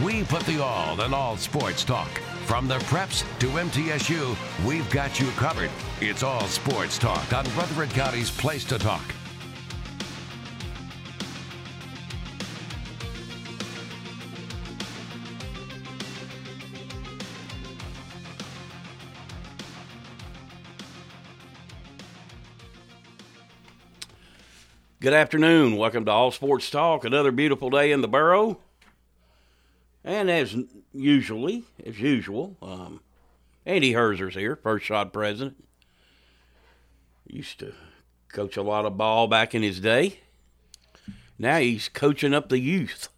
We put the all in all sports talk. From the preps to MTSU, we've got you covered. It's all sports talk on Rutherford County's Place to Talk. Good afternoon. Welcome to All Sports Talk. Another beautiful day in the borough. And as usually, as usual, um, Andy Herzer's here, first shot president. Used to coach a lot of ball back in his day. Now he's coaching up the youth,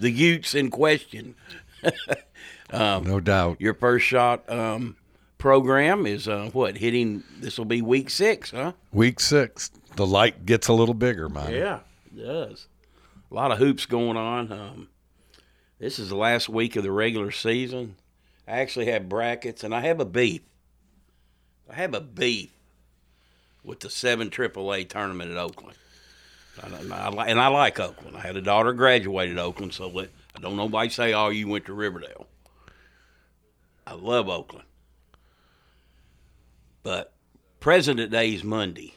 the youths in question. no doubt. Your first shot um, program is uh, what hitting. This will be week six, huh? Week six, the light gets a little bigger, man. Yeah, it does. A lot of hoops going on. Um, this is the last week of the regular season. I actually have brackets, and I have a beef. I have a beef with the seven AAA tournament at Oakland. And I, and I like Oakland. I had a daughter graduated Oakland, so let, I don't nobody say, "Oh, you went to Riverdale." I love Oakland, but President Day is Monday.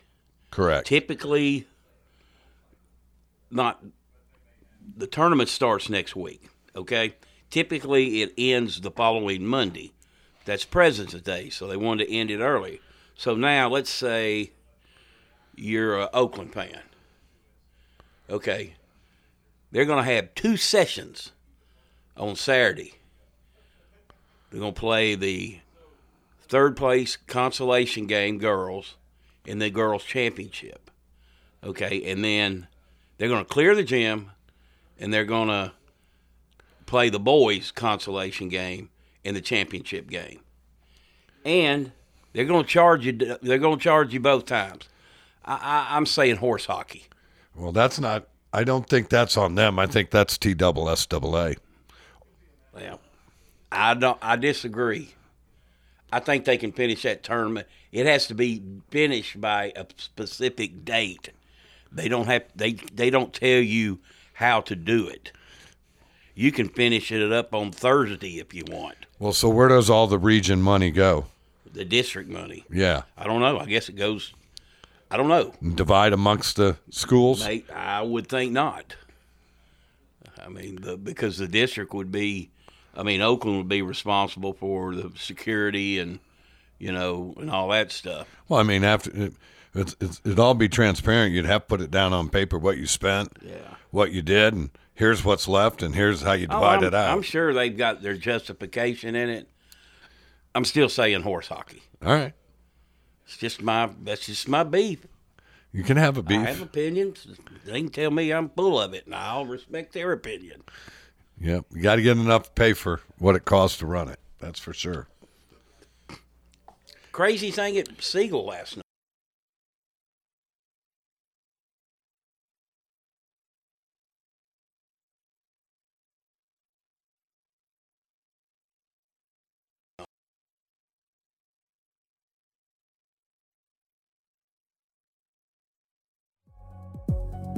Correct. Typically, not the tournament starts next week. Okay, typically it ends the following Monday. That's President's Day, so they wanted to end it early. So now, let's say you're an Oakland fan. Okay, they're going to have two sessions on Saturday. They're going to play the third place consolation game, girls, in the girls' championship. Okay, and then they're going to clear the gym and they're going to play the boys' consolation game in the championship game. And they're going to charge you. They're going to charge you both times. I, I, I'm saying horse hockey. Well, that's not. I don't think that's on them. I think that's T double S double A. Well, I don't. I disagree. I think they can finish that tournament. It has to be finished by a specific date. They don't have. They they don't tell you how to do it. You can finish it up on Thursday if you want. Well, so where does all the region money go? The district money. Yeah. I don't know. I guess it goes. I don't know. Divide amongst the schools. Mate, I would think not. I mean, the, because the district would be, I mean, Oakland would be responsible for the security and, you know, and all that stuff. Well, I mean, after it, it's, it's, it'd all be transparent. You'd have to put it down on paper what you spent, Yeah. what you did, and here's what's left, and here's how you Oh, divide I'm, it out. I'm sure they've got their justification in it. I'm still saying horse hockey. all right. It's just my that's just my beef. You can have a beef. I have opinions. They can tell me I'm full of it, and I'll respect their opinion. Yep. You got to get enough to pay for what it costs to run it. That's for sure. Crazy thing at Siegel last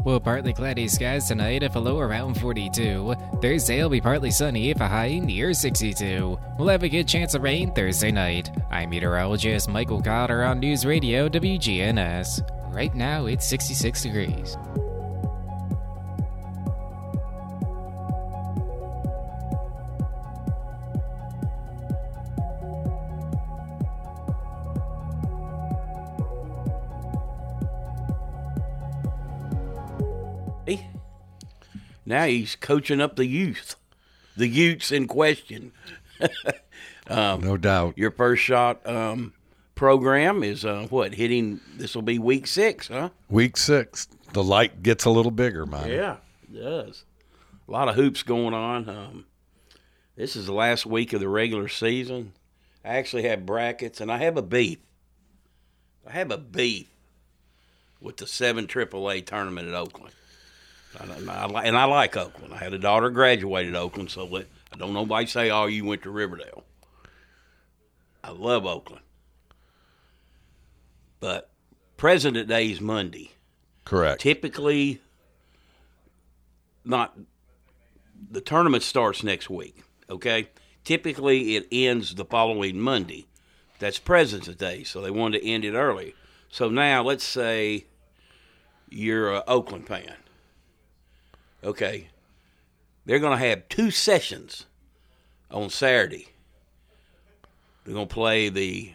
Well, partly cloudy skies tonight if a low around 42. Thursday will be partly sunny if a high near 62. We'll have a good chance of rain Thursday night. I'm meteorologist Michael Cotter on News Radio WGNS. Right now it's 66 degrees. Now he's coaching up the youth, the youths in question. no doubt. Your first shot um, program is uh, what hitting. This will be week six, huh? Week six, the light gets a little bigger, man. Yeah, it does. A lot of hoops going on. Um, this is the last week of the regular season. I actually have brackets, and I have a beef. I have a beef with the seven AAA tournament at Oakland. And I, and I like Oakland. I had a daughter graduated Oakland, so let, I don't nobody say, "Oh, you went to Riverdale." I love Oakland, but President Day is Monday Correct. typically not the tournament starts next week okay typically it ends the following monday that's president's day so they wanted to end it early so now let's say you're an oakland fan okay. They're going to have two sessions on saturday. They're going to play the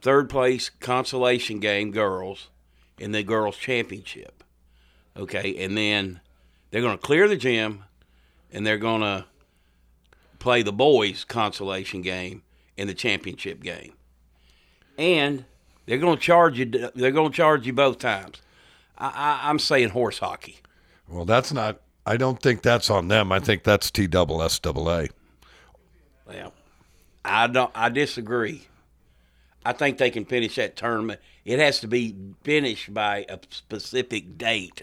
third place consolation game girls in the girls championship. Okay and then they're going to clear the gym and they're going to play the boys consolation game in the championship game. And they're going to charge you they're going to charge you both times. I, I, i'm saying horse hockey Well, that's not. I don't think that's on them. I think that's T double S double A. well i don't i disagree i think they can finish that tournament it has to be finished by a specific date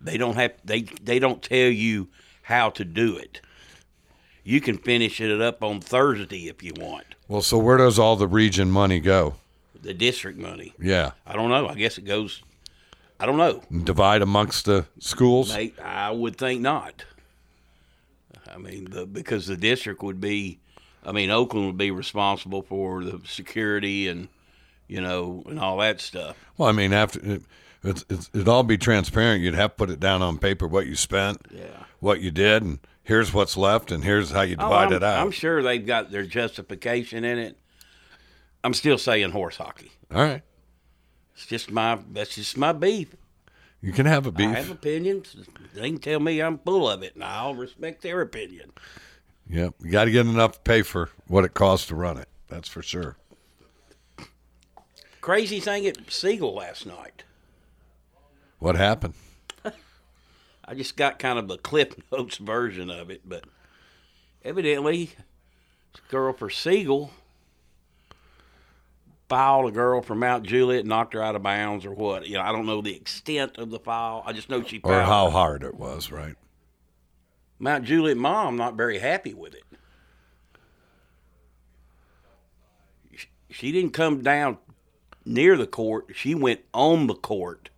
they don't have they they don't tell you how to do it you can finish it up on thursday if you want Well, so where does all the region money go? the district money Yeah, i don't know i guess it goes i don't know divide amongst the schools. They, I would think not. I mean, the, because the district would be, I mean, Oakland would be responsible for the security and, you know, and all that stuff. Well, I mean, after it, it's, it's, it'd all be transparent. You'd have to put it down on paper what you spent, Yeah. what you did, and here's what's left, and here's how you Oh, divide I'm, it out. I'm sure they've got their justification in it. I'm still saying horse hockey. all right, It's just my that's just my beef. you can have a beef. I have opinions. They can tell me I'm full of it, and I'll respect their opinion. Yep, you got to get enough to pay for what it costs to run it. That's for sure. Crazy thing at Siegel last night. What happened? I just got kind of a Clip Notes version of it, but evidently, this girl for Siegel fouled a girl from Mount Juliet, knocked her out of bounds, or what. You know, I don't know the extent of the foul. I just know she fouled. Or how hard it was, right? Mount Juliet mom not very happy with it. She didn't come down near the court. She went on the court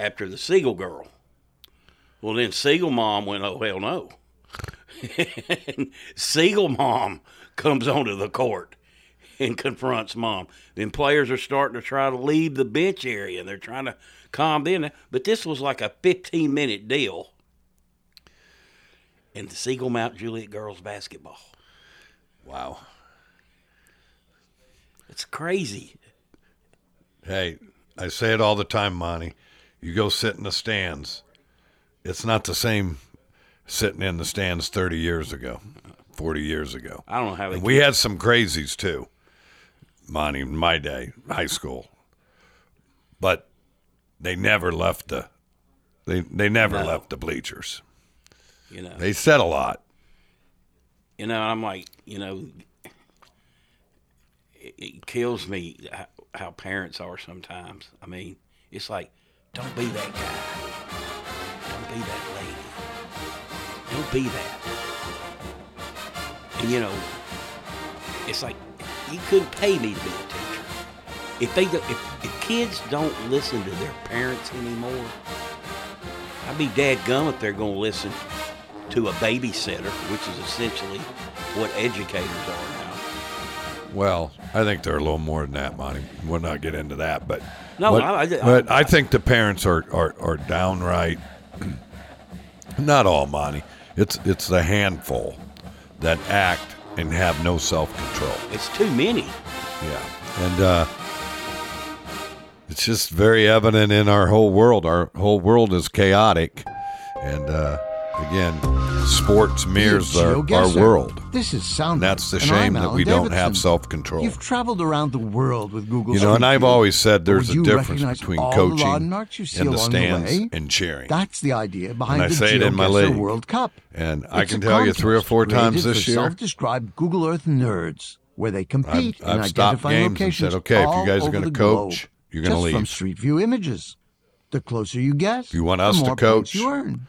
after the Siegel girl. Well, then Siegel mom went, oh, hell no. and Siegel mom comes onto the court and confronts mom. Then players are starting to try to leave the bench area and they're trying to calm down. But this was like a 15 minute deal in the Siegel Mount Juliet girls basketball. Wow. It's crazy. Hey, I say it all the time, Monty. You go sit in the stands. It's not the same sitting in the stands 30 years ago, 40 years ago. I don't know how we had some crazies too, Monty, in my day, high school. But they never left the they they never No. left the bleachers. you know, They said a lot. you know. I'm like, you know, it, it kills me how, how parents are sometimes. I mean, it's like, don't be that guy. Don't be that lady. Don't be that. And you know, it's like you couldn't pay me to be a teacher. If they do, if, if kids don't listen to their parents anymore, I'd be dadgum if they're going to listen to a babysitter, which is essentially what educators are now. Well, I think they're a little more than that, Monty. We'll not get into that, but No, but, I- I- but I think the parents are, are, are downright. Not all, Monty. It's it's the handful that act and have no self control. It's too many. Yeah, and uh, it's just very evident in our whole world. Our whole world is chaotic, and uh, again, sports mirrors our, our world. This is Sound. And that's the shame that we don't Davidson. have self control. You've traveled around the world with Google. You know, and I've always said there's a difference between coaching and arts you see in the stands way? and cheering. That's the idea behind And I the say it in my league. World Cup. And I can tell you three or four times this year, self-described Google Earth nerds, where they compete I've in stopped identifying games and locations said, "Okay, if you guys are gonna the coach, globe, you're just from leave." Street View images. The closer you get, If you want us to coach, you earn.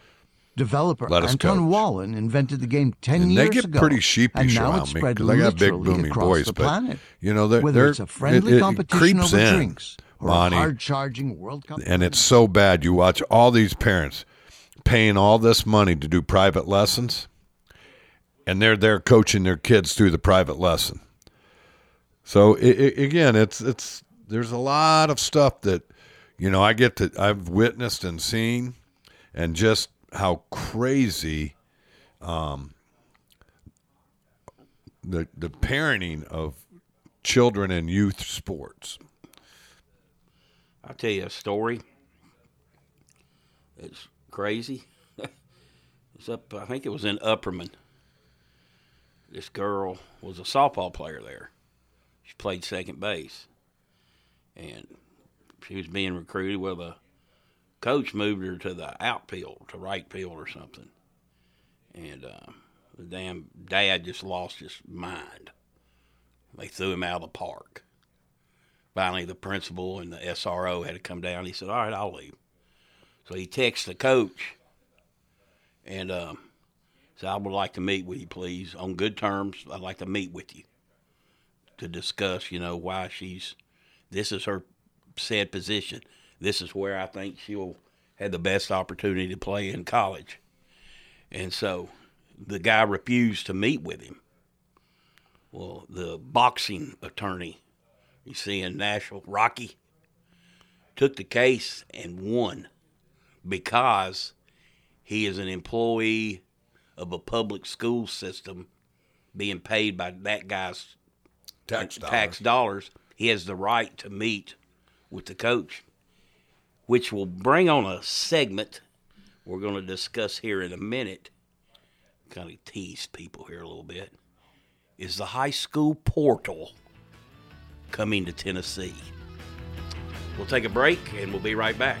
Developer let Anton coach. Wallen invented the game ten and years ago. they get ago, pretty and sheepish now around it's me because I got big booming across voice. the But planet. you know, they're, Whether they're, it's a friendly it, it competition over in, drinks or Bonnie, a hard-charging World Cup, and it's so bad. You watch all these parents paying all this money to do private lessons, and they're there coaching their kids through the private lesson. So i i again, it's it's there's a lot of stuff that you know I get to I've witnessed and seen, and just how crazy um, the the parenting of children and youth sports. I'll tell you a story. It's crazy. it's up, I think it was in Upperman. This girl was a softball player there. She played second base. And she was being recruited. with the coach moved her to the outfield, to right field or something. And uh, the damn dad just lost his mind. They threw him out of the park finally the principal and the SRO had to come down. He said, "All right, I'll leave." So he texts the coach and um, said, "I would like to meet with you, please, on good terms. I'd like to meet with you to discuss, you know, why she's. This is her said position. This is where I think she'll have the best opportunity to play in college." And so the guy refused to meet with him. Well, the boxing attorney you see in Nashville, Rocky, took the case and won because he is an employee of a public school system being paid by that guy's Tax dollars. tax dollars. He has the right to meet with the coach, which will bring on a segment we're going to discuss here in a minute. Kind of tease people here a little bit. Is the high school portal coming to Tennessee? We'll take a break and we'll be right back.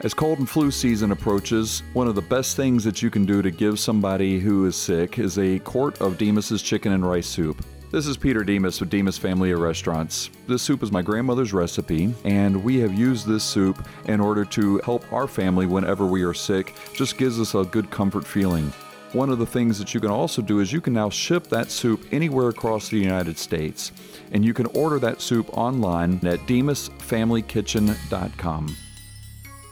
As cold and flu season approaches, one of the best things that you can do to give somebody who is sick is a quart of Demos's chicken and rice soup. This is Peter Demos with Demos Family of Restaurants. This soup is my grandmother's recipe, and we have used this soup in order to help our family whenever we are sick. Just gives us a good comfort feeling. One of the things that you can also do is you can now ship that soup anywhere across the United States. And you can order that soup online at demosfamilykitchen.com.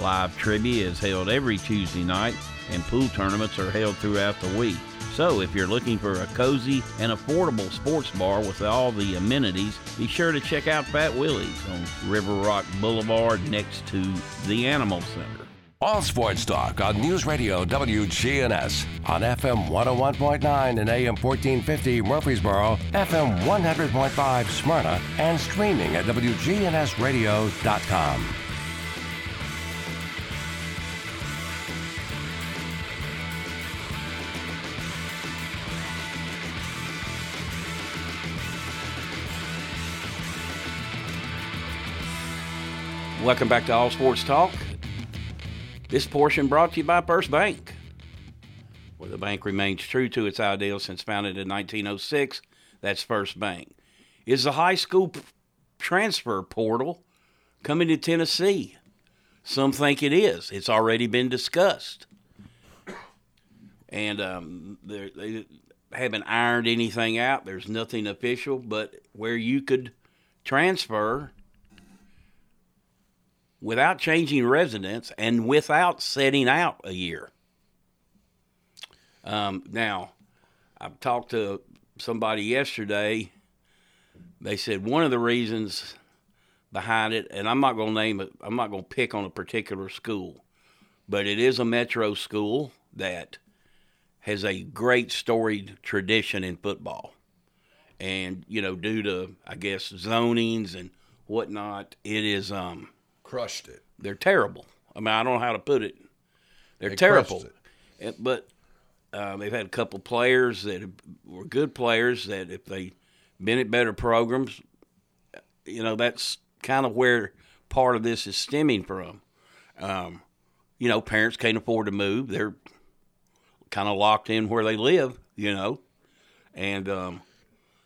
Live trivia is held every Tuesday night, and pool tournaments are held throughout the week. So, if you're looking for a cozy and affordable sports bar with all the amenities, be sure to check out Fat Willie's on River Rock Boulevard next to the Animal Center. All sports talk on News Radio WGNS on FM 101.9 and AM 1450 Murfreesboro, FM 100.5 Smyrna, and streaming at WGNSradio.com. Welcome back to All Sports Talk. This portion brought to you by First Bank, where the bank remains true to its ideals since founded in 1906. That's First Bank. Is the high school p- transfer portal coming to Tennessee? Some think it is. It's already been discussed. And um, they haven't ironed anything out. There's nothing official, but where you could transfer without changing residence and without setting out a year. Um, now, I've talked to somebody yesterday. They said one of the reasons behind it, and I'm not going to name it, I'm not going to pick on a particular school, but it is a metro school that has a great storied tradition in football. And, you know, due to, I guess, zonings and whatnot, it is. Um, Crushed it. they're terrible. I mean, I don't know how to put it. They're They terrible. Uh, But uh, they've had a couple players that were good players that if they been at better programs, you know, that's kind of where part of this is stemming from. Um, you know, parents can't afford to move. They're kind of locked in where they live, you know. And um,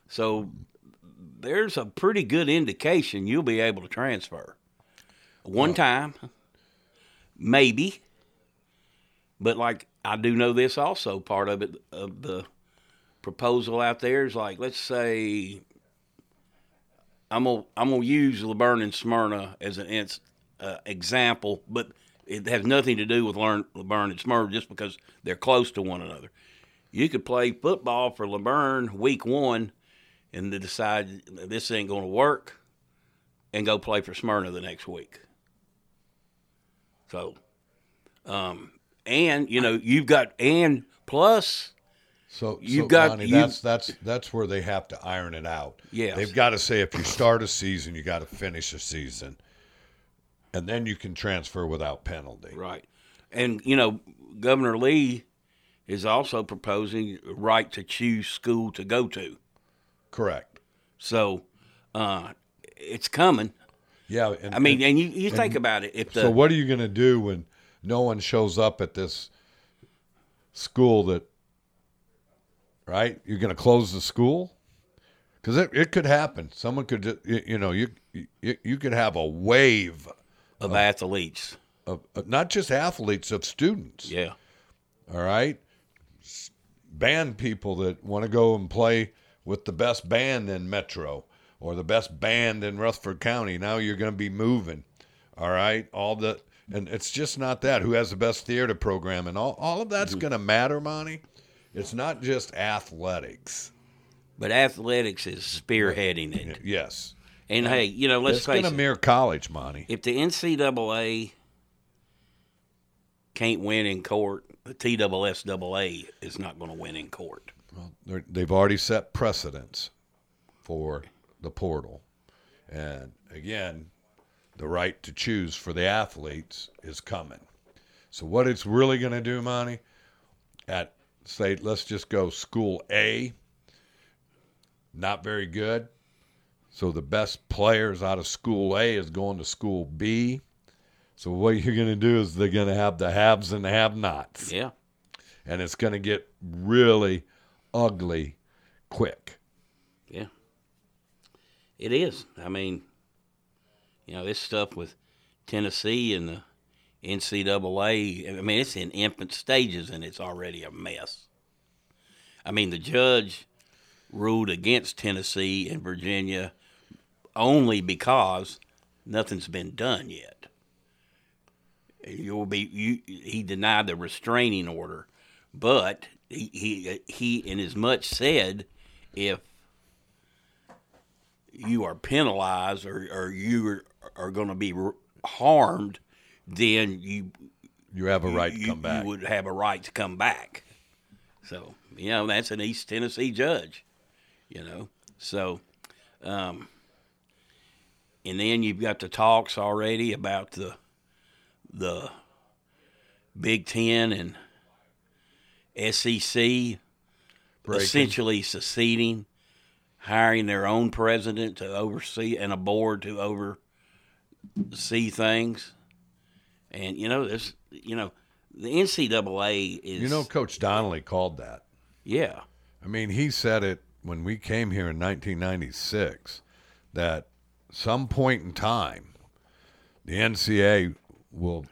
so there's a pretty good indication you'll be able to transfer. One time, maybe. But like I do know this also part of it of the proposal out there is like let's say I'm gonna I'm gonna use La Vergne and Smyrna as an ins, uh, example, but it has nothing to do with learn La Vergne and Smyrna just because they're close to one another. You could play football for La Vergne week one, and then decide this ain't gonna work, and go play for Smyrna the next week. So, um, and you know you've got and plus So You so, got- Lonnie, you- that's that's that's where they have to iron it out. Yeah, they've got to say if you start a season, you got to finish a season, and then you can transfer without penalty. right, and you know Governor Lee is also proposing right to choose school to go to. Correct. So, uh, it's coming. Yeah, and, I mean, and- and you, you think about it. If the so what are you going to do when no one shows up at this school that right? You're going to close the school? Cuz it, it could happen. Someone could ju- you, know, you, you you could have a wave of athletes, of, of not just athletes of students. yeah, All right? Band people that want to go and play with the best band in Metro or the best band in Rutherford County. Now you're going to be moving. All right? All the and it's just not that who has the best theater program and all all of that's mm-hmm. going to matter, Monty. It's not just athletics. but athletics is spearheading it. Yes. And hey, you know, let's it's face going to it. mirror college, Monty. if the NCAA can't win in court, the TSSAA is not going to win in court. They're, they've already set precedents for the portal. And again, the right to choose for the athletes is coming. So, what it's really going to do, Monty, at say, let's just go school A, not very good. So, the best players out of school A is going to school B. So, what you're going to do is they're going to have the haves and the have nots Yeah. and it's going to get really ugly quick. Yeah. It is. I mean, you know, this stuff with Tennessee and the NCAA, I mean, it's in infant stages and it's already a mess. I mean, the judge ruled against Tennessee and Virginia only because nothing's been done yet. You will be you. He denied the restraining order, but he he he in as much said if you are penalized or, or you are, are going to be harmed, then you You have a right to you, come back. You would have a right to come back. So you know that's an East Tennessee judge. You know, so um, and then you've got the talks already about the the Big Ten and SEC Breaking. essentially seceding, hiring their own president to oversee and a board to oversee things. And you know, this you know, the NCAA is You know, Coach Donnelly called that. yeah. I mean, he said it when we came here in 1996 that some point in time the NCAA will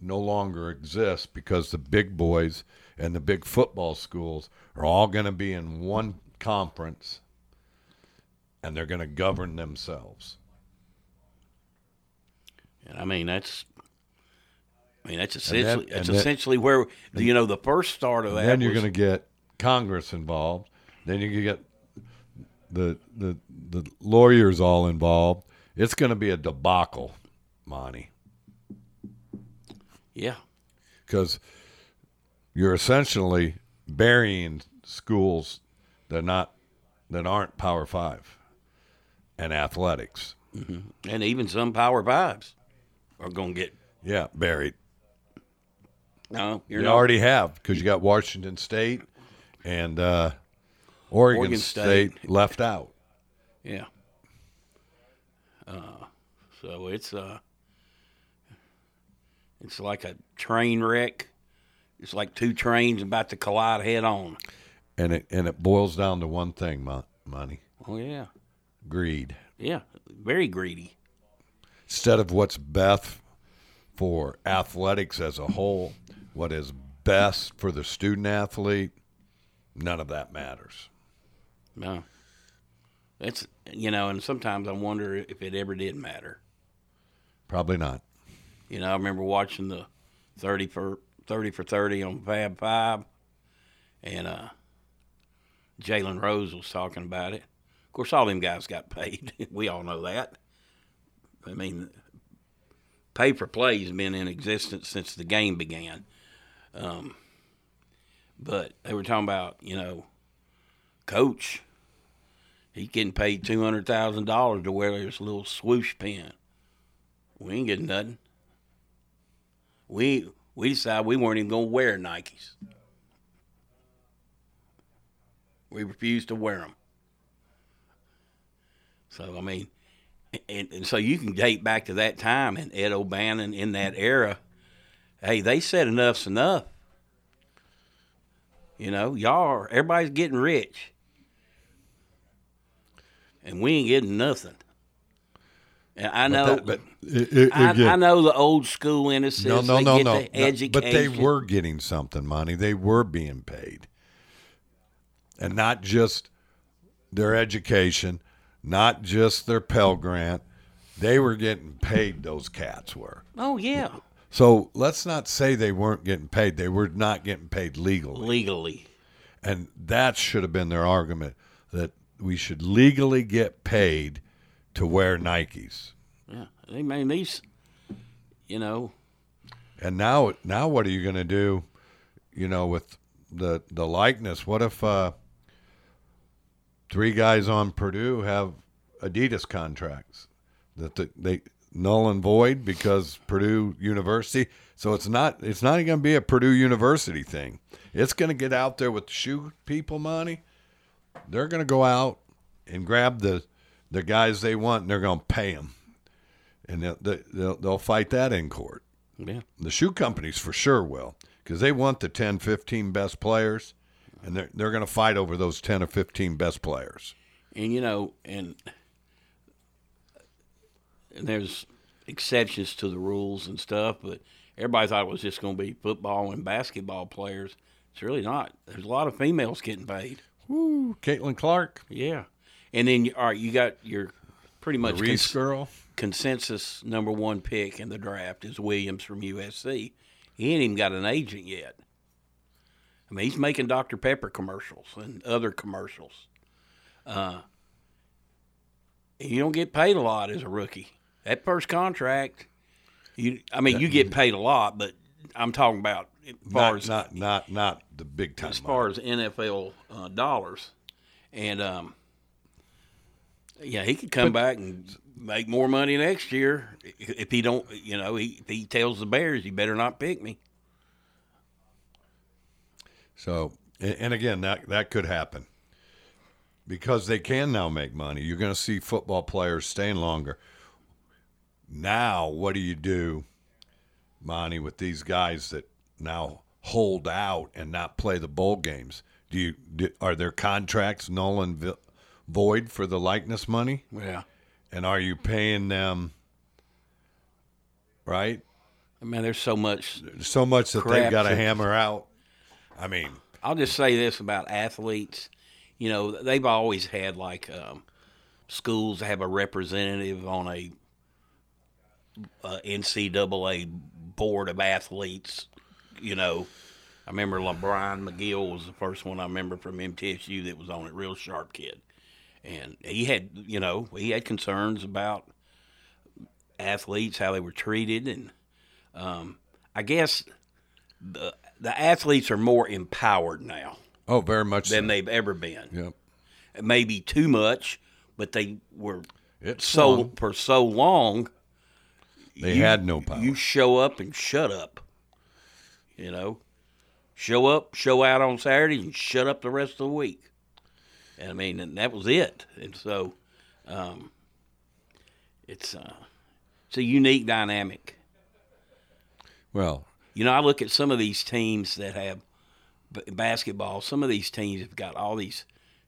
no longer exist because the big boys and the big football schools are all going to be in one conference and they're going to govern themselves. And I mean that's I mean that's essentially and that's essentially where you know the first start of that And then you're going to get Congress involved. Then you get the the the lawyers all involved. It's going to be a debacle, Monty, yeah. because you're essentially burying schools that not that aren't Power Five and athletics. And even some power fives are going to get Yeah, buried. no. You're you not. already have because you got Washington State and uh, Oregon, Oregon State. State. left out. Yeah. Uh, so it's uh, it's like a train wreck. It's like two trains about to collide head on. And it and it boils down to one thing, Mon- money, Oh yeah, greed. yeah. Very greedy. Instead of what's best for athletics as a whole, what is best for the student athlete, none of that matters. No. It's you know, and sometimes I wonder if it ever did matter. Probably not. You know, I remember watching the thirty for thirty for thirty on Fab Five, and uh, Jalen Rose was talking about it. Course, all them guys got paid. we all know that. I mean, pay for play has been in existence since the game began. Um, but they were talking about you know, coach. He's getting paid two hundred thousand dollars to wear this little swoosh pin. We ain't getting nothing. We we decided we weren't even gonna wear Nikes. We refused to wear them. So I mean, and, and so you can date back to that time and Ed O'Bannon in that era. Hey, they said enough's enough. You know, y'all are everybody's getting rich, and we ain't getting nothing. And I know, But, that, but it, it, I, I know the old school innocents. no, no, they no, get no, the no. education. But they were getting something, money. They were being paid, and not just their education, not just their Pell Grant. They were getting paid. Those cats were. Oh yeah, So let's not say they weren't getting paid. They were not getting paid legally. legally. And that should have been their argument that we should legally get paid to wear Nikes. Yeah, they mean these. You know, And now now what are you going to do, you know, with the the likeness? What if uh three guys on Purdue have Adidas contracts that the, they null and void because Purdue University. So it's not it's not going to be a Purdue University thing. It's going to get out there with the shoe people money. They're going to go out and grab the the guys they want and they're going to pay them. And they'll, they'll, they'll fight that in court. yeah, The shoe companies for sure will because they want the 10, 15 best players, and they're, they're going to fight over those 10 or 15 best players. and you know, and and there's exceptions to the rules and stuff, but everybody thought it was just going to be football and basketball players. It's really not. There's a lot of females getting paid. Woo, Caitlin Clark, Yeah, and then all right, you got your pretty much the Reese cons- girl. consensus number one pick in the draft is Williams from USC. He ain't even got an agent yet. I mean, he's making Dr. Pepper commercials and other commercials. Uh, you don't get paid a lot as a rookie. That first contract, you I mean, you get paid a lot, but I'm talking about as far Not, as not not not the big time. as far as NFL uh, dollars, and um, yeah, he could come back and make more money next year if he don't. You know, he, if he tells the Bears, "You better not pick me." So, and and again, that that could happen because they can now make money. You're going to see football players staying longer. Now, what do you do, Monty, with these guys that now hold out and not play the bowl games? Do you do, are their contracts null and vi- void for the likeness money? Yeah, And are you paying them right I mean, there's so much. so much that they've got to hammer out? I mean, I'll just say this about athletes. You know, they've always had like um, schools have a representative on a uh, NCAA board of athletes. You know, I remember LeBron McGill was the first one I remember from MTSU that was on it. Real sharp kid, and he had you know he had concerns about athletes how they were treated, and um, I guess the the athletes are more empowered now oh, very much than so. they've ever been. Yep. Maybe too much, but they were It's so long. for so long. They you- had no power. You show up and shut up. You know, show up, show out on Saturday, and shut up the rest of the week. And I mean, and that was it. And so, um, it's uh, it's a unique dynamic. Well, You know, I look at some of these teams that have b- basketball. Some of these teams have got all these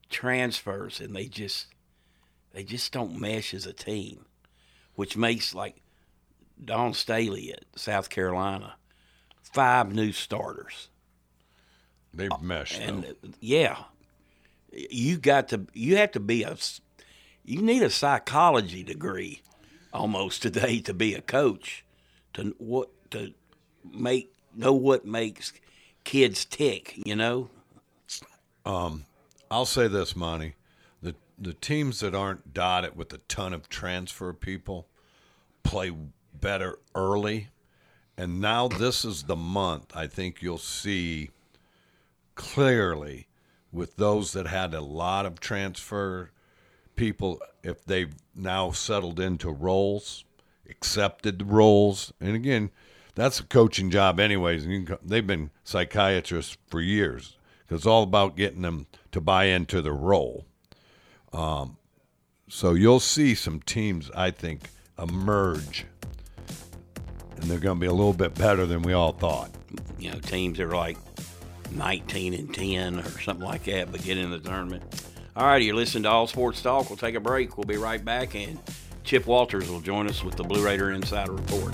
transfers, and they just they just don't mesh as a team, which makes like Dawn Staley at South Carolina five new starters, they've meshed. and though. yeah, you got to you have to be a you need a psychology degree almost today to be a coach to what to make know what makes kids tick you know um, I'll say this, Monty. The the teams that aren't dotted with a ton of transfer people play better early. And now this is the month I think you'll see clearly with those that had a lot of transfer people if they've now settled into roles, accepted roles. And again, that's a coaching job anyways. Can, they've been psychiatrists for years because it's all about getting them to buy into the role. Um, so you'll see some teams, I think, emerge. And they're going to be a little bit better than we all thought. you know teams are like 19 and 10 or something like that but get in the tournament all right you're listening to all sports talk we'll take a break we'll be right back and chip walters will join us with the blue raider insider report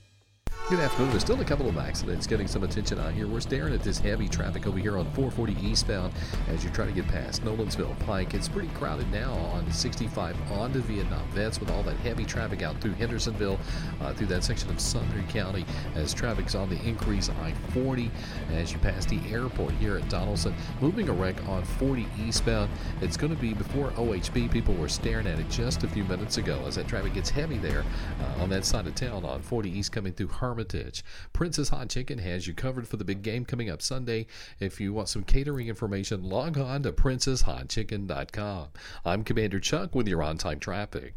Good afternoon. There's still a couple of accidents getting some attention out here. We're staring at this heavy traffic over here on 440 eastbound as you try to get past Nolensville Pike. It's pretty crowded now on 65 onto Vietnam Vets with all that heavy traffic out through Hendersonville, uh, through that section of Sumner County as traffic's on the increase I 40 as you pass the airport here at Donelson. Moving a wreck on 40 eastbound. It's going to be before OHB. People were staring at it just a few minutes ago as that traffic gets heavy there uh, on that side of town on 40 east coming through Herman. Armitage. Prince's Hot Chicken has you covered for the big game coming up Sunday. If you want some catering information, log on to princeshotchicken.com. I'm Commander Chuck with your on time traffic.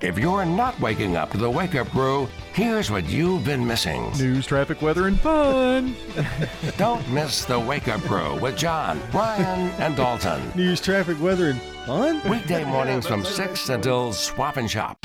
If you're not waking up to the wake up crew, here's what you've been missing. News, traffic, weather, and fun. Don't miss the wake up crew with John, Brian, and Dalton. News, traffic, weather, and fun? Weekday mornings from 6 until swap and shop.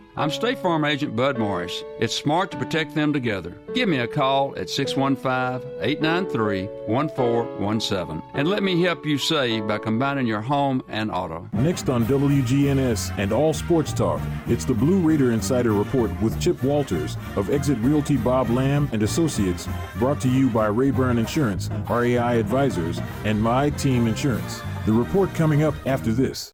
I'm State Farm Agent Bud Morris. It's smart to protect them together. Give me a call at 615 893 1417 and let me help you save by combining your home and auto. Next on WGNS and All Sports Talk, it's the Blue Raider Insider Report with Chip Walters of Exit Realty Bob Lamb and Associates, brought to you by Rayburn Insurance, RAI Advisors, and My Team Insurance. The report coming up after this.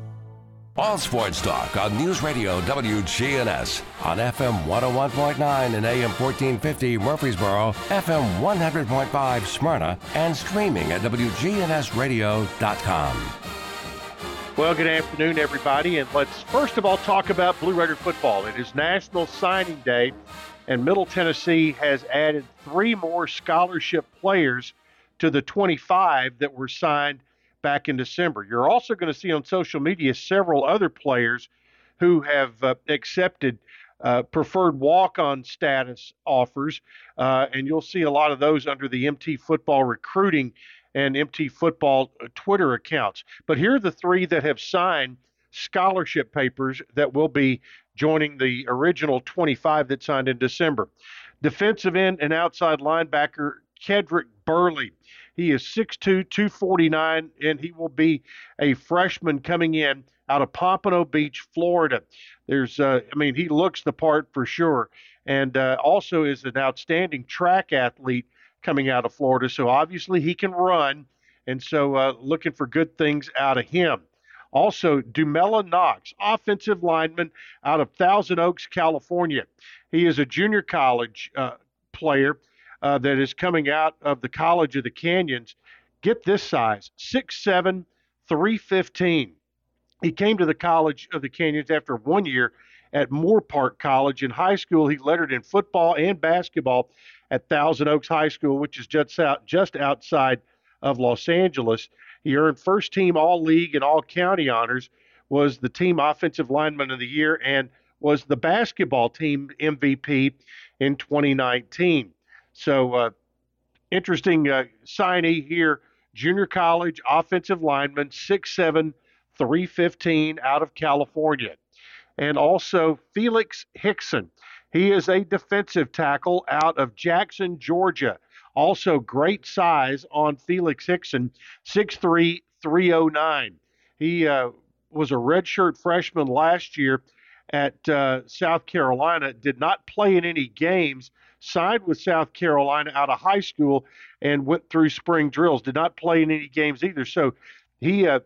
All Sports Talk on News Radio WGNS on FM 101.9 and AM 1450 Murfreesboro, FM 100.5 Smyrna, and streaming at WGNSradio.com. Well, good afternoon, everybody, and let's first of all talk about Blue Raider football. It is National Signing Day, and Middle Tennessee has added three more scholarship players to the 25 that were signed back in December. You're also going to see on social media several other players who have uh, accepted uh, preferred walk on status offers, uh, and you'll see a lot of those under the MT Football Recruiting and MT Football uh, Twitter accounts. But here are the three that have signed scholarship papers that will be joining the original 25 that signed in December. Defensive end and outside linebacker Kedrick Burley he is 6'2, 249, and he will be a freshman coming in out of Pompano Beach, Florida. There's, uh, I mean, he looks the part for sure, and uh, also is an outstanding track athlete coming out of Florida. So obviously he can run, and so uh, looking for good things out of him. Also, Dumela Knox, offensive lineman out of Thousand Oaks, California. He is a junior college uh, player uh, that is coming out of the College of the Canyons. Get this size 6'7, 315. He came to the College of the Canyons after one year at Moorpark College. In high school, he lettered in football and basketball at Thousand Oaks High School, which is just out, just outside of Los Angeles. He earned first team All League and All County honors, was the team offensive lineman of the year, and was the basketball team MVP in 2019. So, uh, interesting uh, signee here. Junior college offensive lineman, 6'7, 315 out of California. And also Felix Hickson. He is a defensive tackle out of Jackson, Georgia. Also, great size on Felix Hickson, 6'3, 309. He uh, was a redshirt freshman last year at uh, South Carolina, did not play in any games, signed with South Carolina out of high school, and went through spring drills. Did not play in any games either. So he uh,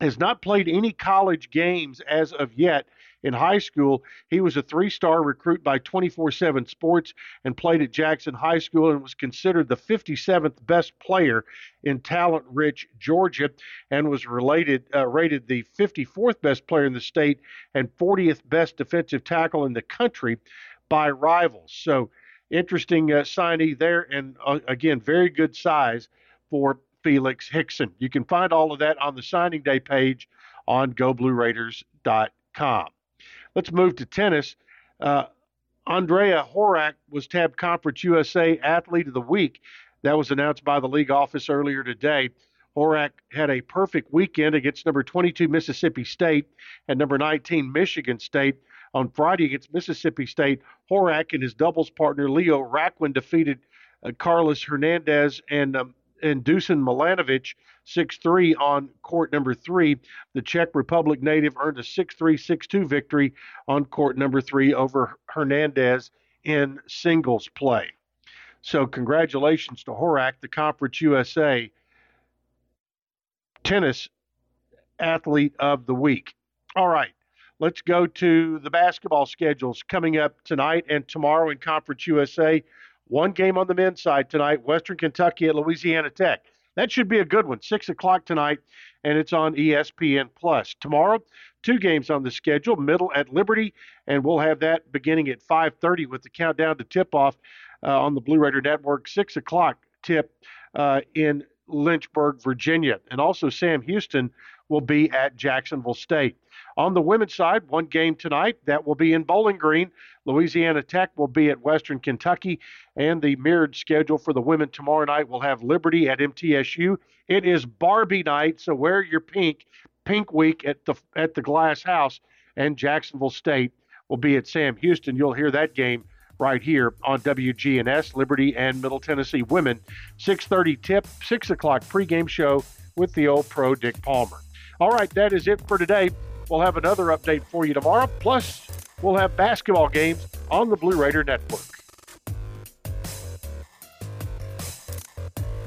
has not played any college games as of yet. In high school, he was a three star recruit by 24 7 Sports and played at Jackson High School and was considered the 57th best player in talent rich Georgia and was related, uh, rated the 54th best player in the state and 40th best defensive tackle in the country by rivals. So, interesting uh, signee there, and uh, again, very good size for Felix Hixson. You can find all of that on the signing day page on goblueraiders.com. Let's move to tennis. Uh, Andrea Horak was tabbed Conference USA Athlete of the Week. That was announced by the league office earlier today. Horak had a perfect weekend against number 22 Mississippi State and number 19 Michigan State. On Friday against Mississippi State, Horak and his doubles partner Leo Raquin defeated uh, Carlos Hernandez and um, and Dusan Milanovic 6-3 on court number three. The Czech Republic native earned a 6-3, 6-2 victory on court number three over Hernandez in singles play. So congratulations to Horak, the Conference USA tennis athlete of the week. All right, let's go to the basketball schedules coming up tonight and tomorrow in Conference USA. One game on the men's side tonight, Western Kentucky at Louisiana Tech. That should be a good one. Six o'clock tonight, and it's on ESPN Plus. Tomorrow, two games on the schedule. Middle at Liberty, and we'll have that beginning at 5:30 with the countdown to tip-off uh, on the Blue Raider Network. Six o'clock tip uh, in Lynchburg, Virginia, and also Sam Houston will be at Jacksonville State. On the women's side, one game tonight that will be in Bowling Green. Louisiana Tech will be at Western Kentucky, and the mirrored schedule for the women tomorrow night will have Liberty at MTSU. It is Barbie night, so wear your pink. Pink week at the at the Glass House, and Jacksonville State will be at Sam Houston. You'll hear that game right here on WGNS, Liberty and Middle Tennessee women. 6:30 tip, six o'clock pregame show with the old pro Dick Palmer. All right, that is it for today. We'll have another update for you tomorrow. Plus, we'll have basketball games on the Blue Raider Network.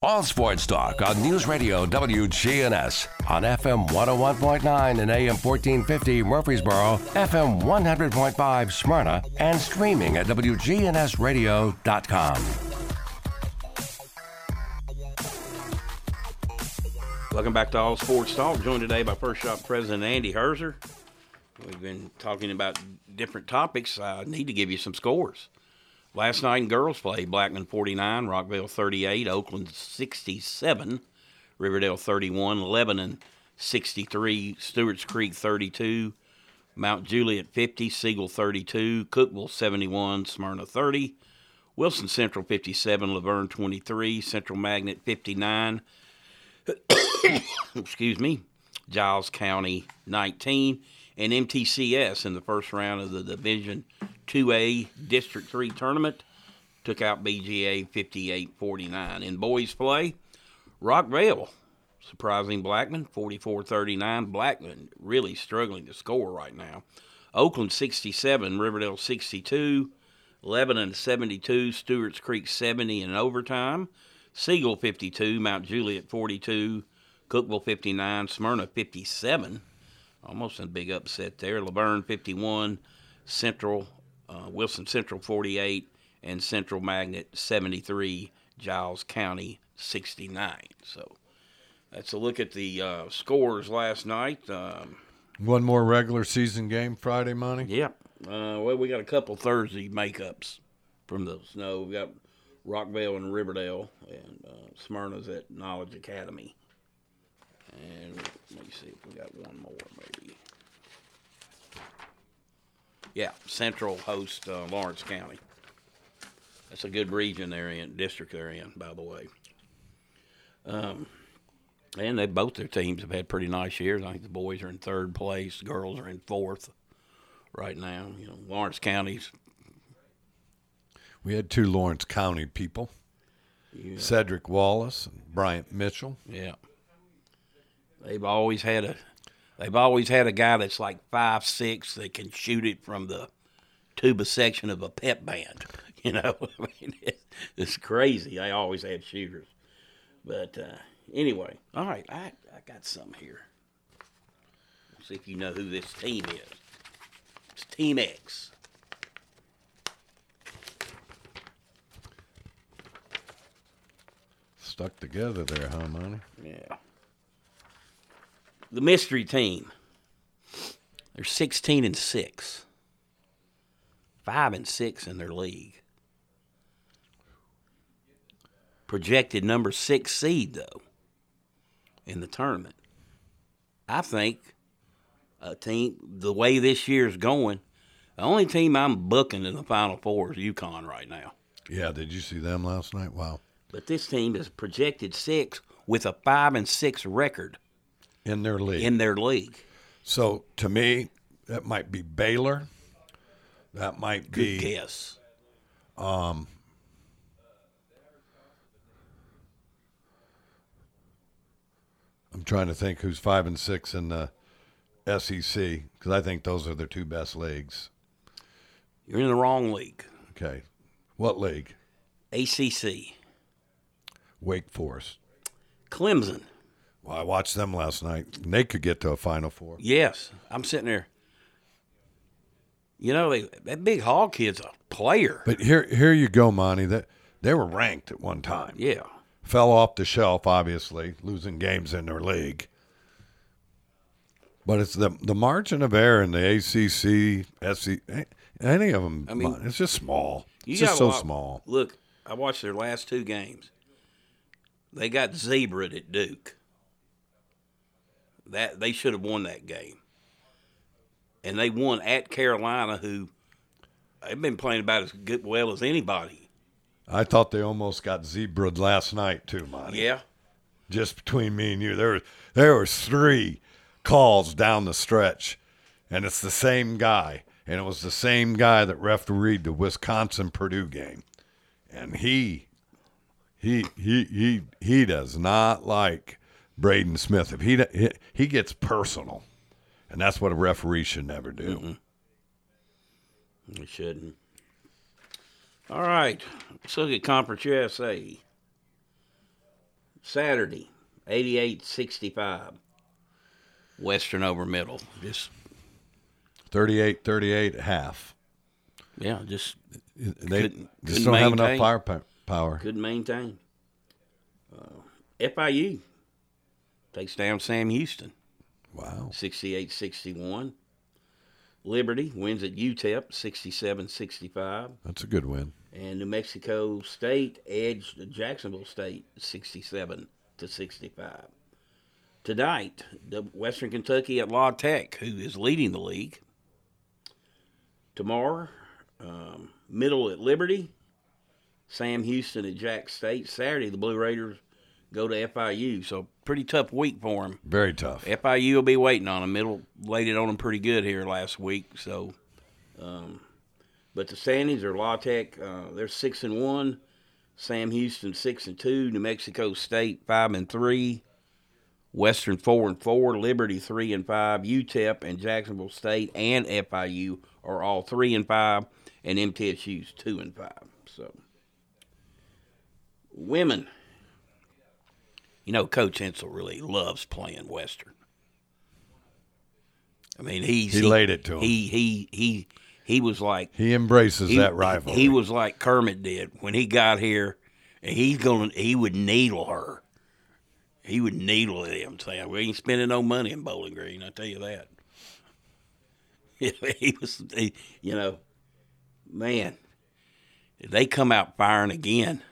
All sports talk on News Radio WGNS on FM 101.9 and AM 1450 Murfreesboro, FM 100.5 Smyrna, and streaming at WGNSradio.com. Welcome back to All Sports Talk. Joined today by First Shop President Andy Herzer. We've been talking about different topics. I need to give you some scores. Last night in girls play, Blackman 49, Rockville 38, Oakland 67, Riverdale 31, Lebanon 63, Stewart's Creek 32, Mount Juliet 50, Siegel 32, Cookeville 71, Smyrna 30, Wilson Central 57, La Vergne 23, Central Magnet 59, excuse me, Giles County 19, and MTCS in the first round of the Division 2A District 3 tournament took out BGA 58 49. In boys play, Rockville surprising Blackman 44 39. Blackman really struggling to score right now. Oakland 67, Riverdale 62, Lebanon 72, Stewart's Creek 70 in overtime, Siegel 52, Mount Juliet 42, Cookeville 59, Smyrna 57. Almost a big upset there. La Vergne 51, Central, uh, Wilson Central 48, and Central Magnet 73, Giles County 69. So that's a look at the uh, scores last night. Um, One more regular season game Friday, Monty. yeah. Uh, well, we got a couple Thursday makeups from the snow. We've got Rockville and Riverdale, and uh, Smyrna's at Knowledge Academy. And let me see if we got one more, maybe. Yeah, Central host uh, Lawrence County. That's a good region they're in, district they're in, by the way. Um, and they both their teams have had pretty nice years. I think the boys are in third place, the girls are in fourth right now. You know, Lawrence County's We had two Lawrence County people, Yeah. Cedric Wallace and Bryant Mitchell. Yeah. They've always had a they've always had a guy that's like five six that can shoot it from the tuba section of a pep band. You know, I mean, it, it's crazy. They always had shooters. But uh, anyway, all right, I I got some here. See if you know who this team is. It's Team X. Stuck together there, huh, Monty? Yeah. The mystery team. They're 16 and 6. 5 and 6 in their league. Projected number 6 seed though in the tournament. I think a team the way this year's going, the only team I'm booking in the final 4 is UConn right now. Yeah, did you see them last night? Wow. But this team is projected 6 with a 5 and 6 record In their league. in their league. So to me, that might be Baylor. That might Good be guess. Um, I'm trying to think who's five and six in the SEC because I think those are the two best leagues. You're in the wrong league. Okay, what league? ACC. Wake Forest. Clemson. Well, I watched them last night. They could get to a Final Four. Yes, I'm sitting there. You know, they, that big Hall kid's a player. But here, here you go, Monty. That they were ranked at one time. Yeah. Fell off the shelf, obviously, losing games in their league. But it's the the margin of error in the ACC, SC, any of them. I mean, it's just small. You It's just so small. Look, I watched their last two games. They got zebraed at Duke. That they should have won that game. And they won at Carolina, who they've been playing about as good well as anybody. I thought they almost got zebraed last night too, Monty. Yeah. Just between me and you, there was there was three calls down the stretch, and it's the same guy, and it was the same guy that refereed the Wisconsin Purdue game, and he he he he he does not like Braden Smith. If he he, gets personal, and that's what a referee should never do. He shouldn't. All right. Let's look at Conference USA. Saturday, 88 65. Western over middle. Just 38-38 half. Yeah, just They couldn't- just couldn't don't have enough maintain. firepower. couldn't maintain. Uh, FIU takes down Sam Houston. Wow. 68 61. Liberty wins at UTEP 67 65. That's a good win. And New Mexico State edged Jacksonville State 67 to 65. Tonight, the Western Kentucky at La Tech, who is leading the league. Tomorrow, um, Middle at Liberty, Sam Houston at Jack State. Saturday, the Blue Raiders go to FIU. So pretty tough week for them. Very tough. FIU will be waiting on them. Middle laid it on them pretty good here last week. So, um, but the standings are La Tech. Uh, they're six and one. Sam Houston six and two. New Mexico State five and three. Western four and four. Liberty three and five. UTEP and Jacksonville State and FIU are all three and five, and MTSU's two and five. So, women. You know, Coach Insell really loves playing Western. I mean, he's He laid it to him. He he he he was like He embraces he- that rivalry. He was like Kermit did when he got here, and he's going. He would needle her. He would needle him, saying, "We ain't spending no money in Bowling Green." I tell you that. he was, he, you know, man. If they come out firing again,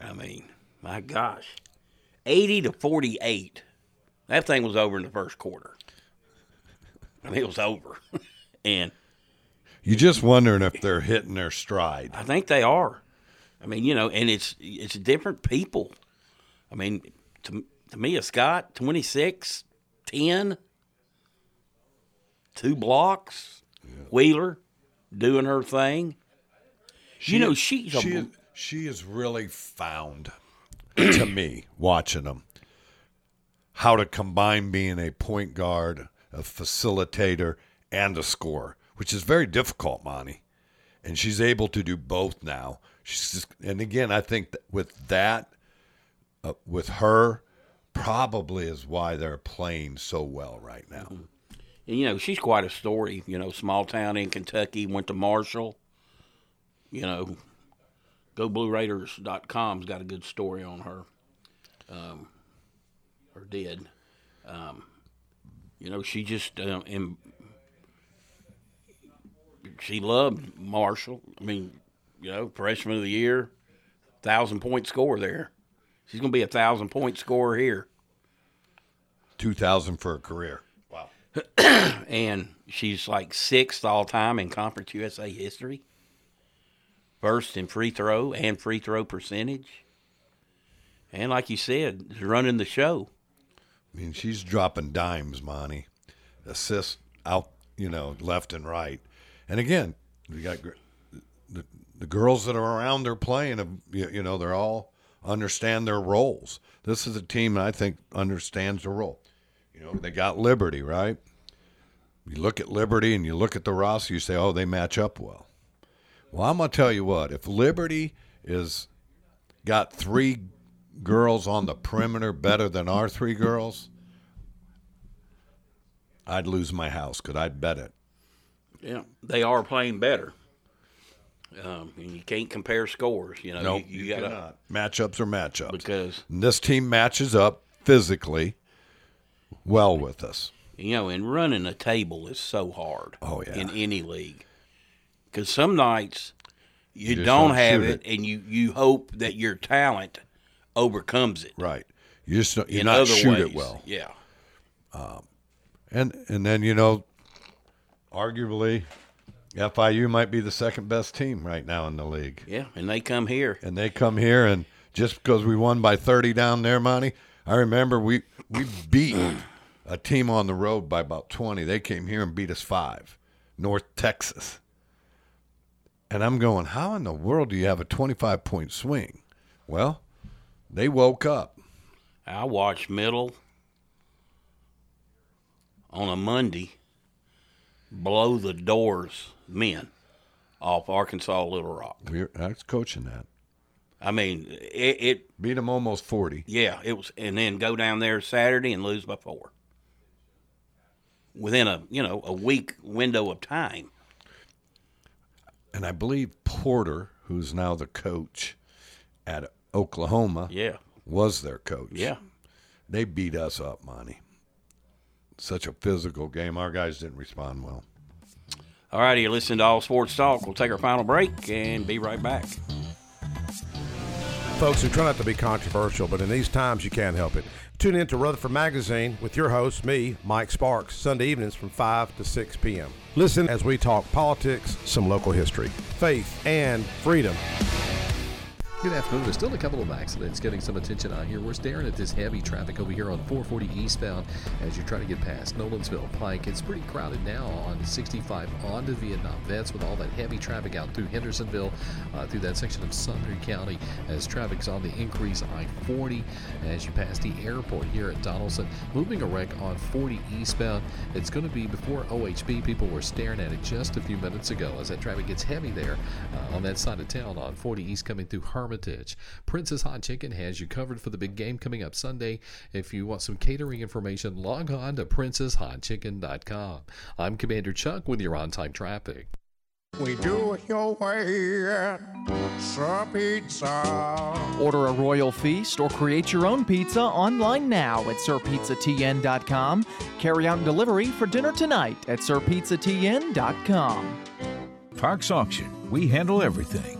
I mean, my gosh, eighty to forty-eight. That thing was over in the first quarter. I mean, it was over, and you're just wondering if they're hitting their stride. I think they are. I mean, you know, and it's it's different people. I mean, to, to me, a Scott, 26, 10, two blocks, Wheeler doing her thing. you know, she's she, is, she is really found to me watching them how to combine being a point guard, a facilitator, and a scorer, which is very difficult, Monty. And she's able to do both now. She's just, and again, I think that with that, uh, with her, probably is why they're playing so well right now. and you know, she's quite a story. You know, small town in Kentucky, went to Marshall. You know, GoBlueRaiders.com's got a good story on her, um, or did. Um, you know, she just em- she loved Marshall. I mean, you know, freshman of the year, thousand point score there. She's going to be a thousand point scorer here. 2,000 for a career. Wow. and she's like sixth all time in Conference USA history. First in free throw and free throw percentage. And like you said, running the show. I mean, she's dropping dimes, Monty. Assists out, you know, left and right. And again, we got the, the girls that are around her playing, you know, they're all understand their roles. This is a team that I think understands the role. You know, they got Liberty, right? You look at Liberty and you look at the roster, you say, oh, they match up well. Well, I'm going to tell you what, if Liberty is got three girls on the perimeter better than our three girls, I'd lose my house because I'd bet it. Yeah, they are playing better. Um, and you can't compare scores. You know, Nope, you, you got to cannot. Matchups are matchups. Because And this team matches up physically well with us. you know, and running a table is so hard. Oh, yeah. in any league, because some nights you, You don't, don't have shoot it, and you you hope that your talent overcomes it. Right. You just don't, you in not shoot ways. it well. Yeah. Um, and and then you know, arguably, FIU might be the second best team right now in the league. Yeah, and they come here. And they come here, and just because we won by thirty down there, Monty, I remember we we beat a team on the road by about twenty. They came here and beat us five, North Texas. And I'm going, how in the world do you have a 25 point swing? Well, they woke up. I watched middle on a Monday blow the doors men off Arkansas Little Rock. We I was coaching that. I mean, it, it beat them almost 40. Yeah, it was, and then go down there Saturday and lose by four within a you know a week window of time. And I believe Porter, who's now the coach at Oklahoma, Yeah. was their coach. Yeah. They beat us up, Monty. Such a physical game. Our guys didn't respond well. All righty, you're listening to All Sports Talk. We'll take our final break and be right back. Folks, we try not to be controversial, but in these times you can't help it. Tune in to Rutherford Magazine with your host, me, Mike Sparks, Sunday evenings from 5 to 6 p.m. Listen as we talk politics, some local history, faith, and freedom. Good afternoon. There's still a couple of accidents getting some attention out here. We're staring at this heavy traffic over here on 440 eastbound as you try to get past Nolensville Pike. It's pretty crowded now on 65 onto Vietnam Vets with all that heavy traffic out through Hendersonville, uh, through that section of Sumner County as traffic's on the increase I 40 as you pass the airport here at Donelson. Moving a wreck on 40 eastbound. It's going to be before OHB. People were staring at it just a few minutes ago as that traffic gets heavy there uh, on that side of town on 40 east coming through Herman. Hermitage. Prince's Hot Chicken has you covered for the big game coming up Sunday. If you want some catering information, log on to princeshotchicken.com. I'm Commander Chuck with your on time traffic. We do it your way at Sir Pizza. Order a royal feast or create your own pizza online now at sirpizzatn.com. Carry out and delivery for dinner tonight at sirpizzatn.com. Parks Auction. We handle everything.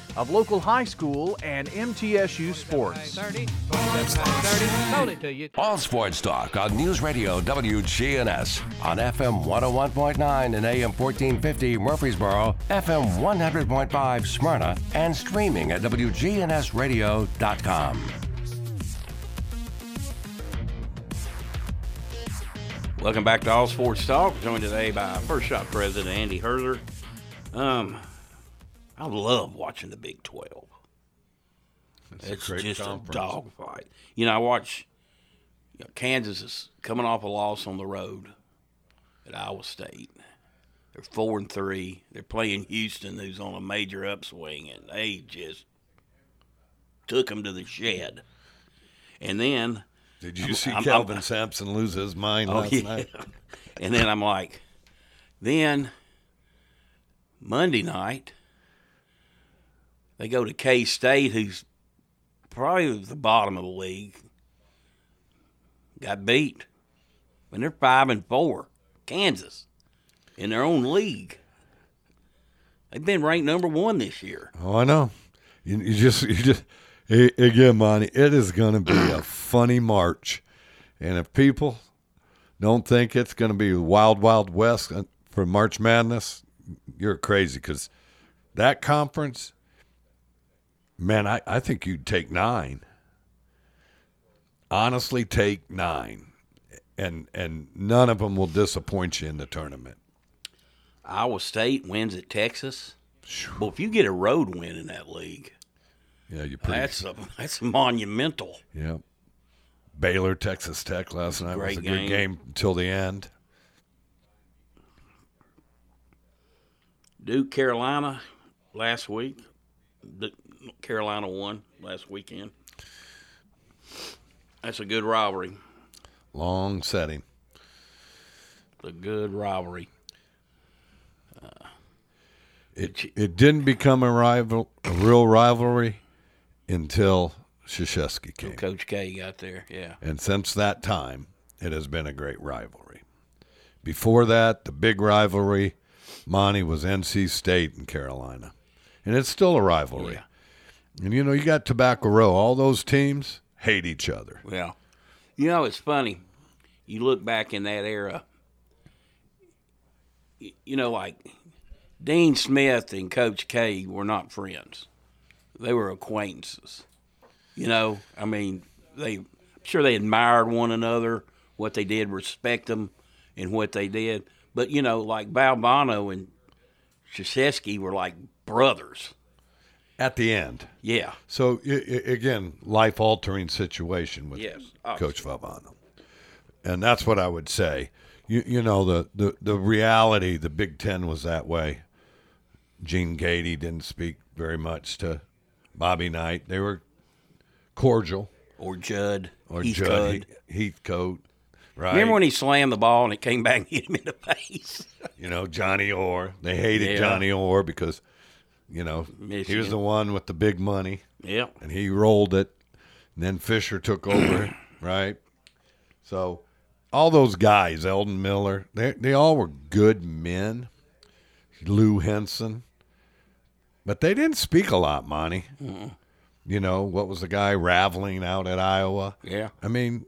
of local high school and MTSU sports. All sports talk on News Radio WGNS on FM 101.9 and AM 1450 Murfreesboro, FM 100.5 Smyrna, and streaming at WGNSradio.com. Welcome back to All Sports Talk. Joined today by First Shot President Andy Herzer. Um, I love watching the Big Twelve. It's a just conference. a dogfight. You know, I watch. You know, Kansas is coming off a loss on the road at Iowa State. They're four and three. They're playing Houston, who's on a major upswing, and they just took them to the shed. And then, Did you I'm- see I'm- Kelvin I'm- Sampson lose his mind Oh, last yeah. night? And then I'm like, then Monday night, they go to K State, who's probably the bottom of the league. Got beat. And they're five and four. Kansas. In their own league. They've been ranked number one this year. Oh, I know. You, you just, you just, again, Monty, it is going to be a funny March. And if people don't think it's going to be Wild Wild West uh, for March Madness, you're crazy because that conference, man, I, I think you'd take nine. Honestly, take nine. And, and none of them will disappoint you in the tournament. Iowa State wins at Texas. Well, if you get a road win in that league, Yeah, you're pretty. that's a, that's monumental. Yeah. Baylor, Texas Tech last night was Great a good game. game until the end. Duke Carolina last week. Carolina won last weekend. That's a good rivalry. Long setting. The good rivalry. It it didn't become a rival, a real rivalry, until Krzyzewski came. Coach K got there. Yeah. And since that time, it has been a great rivalry. Before that, the big rivalry, Monty, was NC State and Carolina. And it's still a rivalry. And you know, you got Tobacco Road. All those teams hate each other. Yeah. You know, it's funny. You look back in that era, you know, like Dean Smith and Coach K were not friends, they were acquaintances. You know, I mean, they, I'm sure they admired one another, what they did, respect them and what they did. But, you know, like Valvano and Krzyzewski were like brothers. At the end. Yeah. So i- i- again, life altering situation with Yes, Coach Valvano, and that's what I would say. You you know the, the the reality, the Big Ten was that way. Gene Keady didn't speak very much to Bobby Knight. They were cordial. Or Jud. Or Heathcote. Jud He- Heathcote. Right. Remember when he slammed the ball and it came back and hit him in the face? you know Johnny Orr. They hated Yeah. Johnny Orr because you know he was the one with the big money. Yeah. and he rolled it. And then Fisher took over, right? So all those guys, Eldon Miller, they they all were good men. Lou Henson, but they didn't speak a lot, Monty. Mm-mm. You know what was the guy Raveling out at Iowa? Yeah. I mean,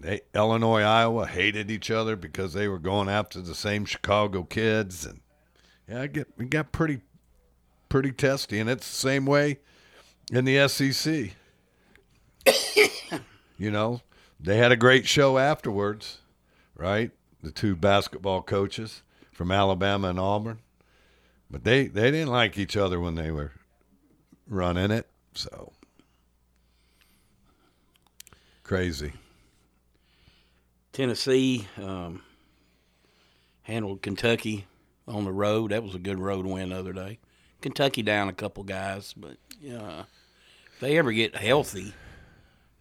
they, Illinois, Iowa hated each other because they were going after the same Chicago kids, and yeah, get it got pretty pretty testy, and it's the same way in the SEC. you know, they had a great show afterwards, right? the two basketball coaches from Alabama and Auburn. But they, they didn't like each other when they were running it. So crazy. Tennessee um, handled Kentucky on the road. That was a good road win the other day. Kentucky down a couple guys, but yeah, if they ever get healthy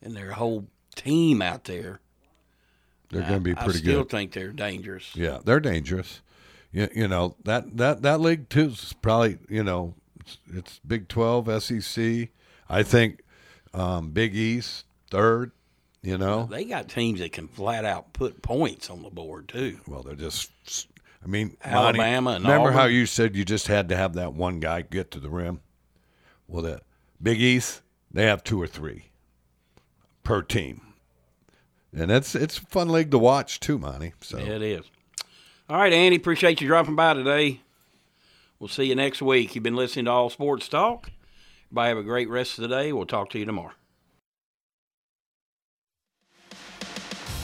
and their whole team out there, They're going to be pretty good. I still good. think they're dangerous. Yeah, they're dangerous. You, you know that that that league too is probably you know it's, it's Big Twelve, SEC. I think um, Big East third. You know, They got teams that can flat out put points on the board too. Well, they're just. I mean, Alabama Monty, remember how you said you just had to have that one guy get to the rim? Well, the Big East they have two or three per team, and it's it's a fun league to watch too, Monty. So Yeah, it is. All right, Andy, appreciate you dropping by today. We'll see you next week. You've been listening to All Sports Talk. Everybody have a great rest of the day. We'll talk to you tomorrow.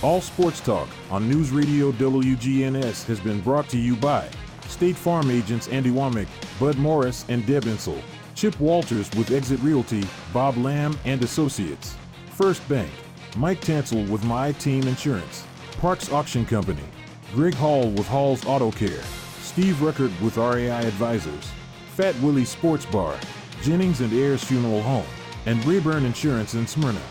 All Sports Talk on News Radio WGNS has been brought to you by State Farm agents Andy Womack, Bud Morris, and Deb Insel. Chip Walters with Exit Realty, Bob Lamb and Associates. First Bank, Mike Tansel with My Team Insurance. Parks Auction Company, Greg Hall with Hall's Auto Care. Steve Ruckert with RAI Advisors. Fat Willie Sports Bar, Jennings and Ayers Funeral Home, and Rayburn Insurance in Smyrna.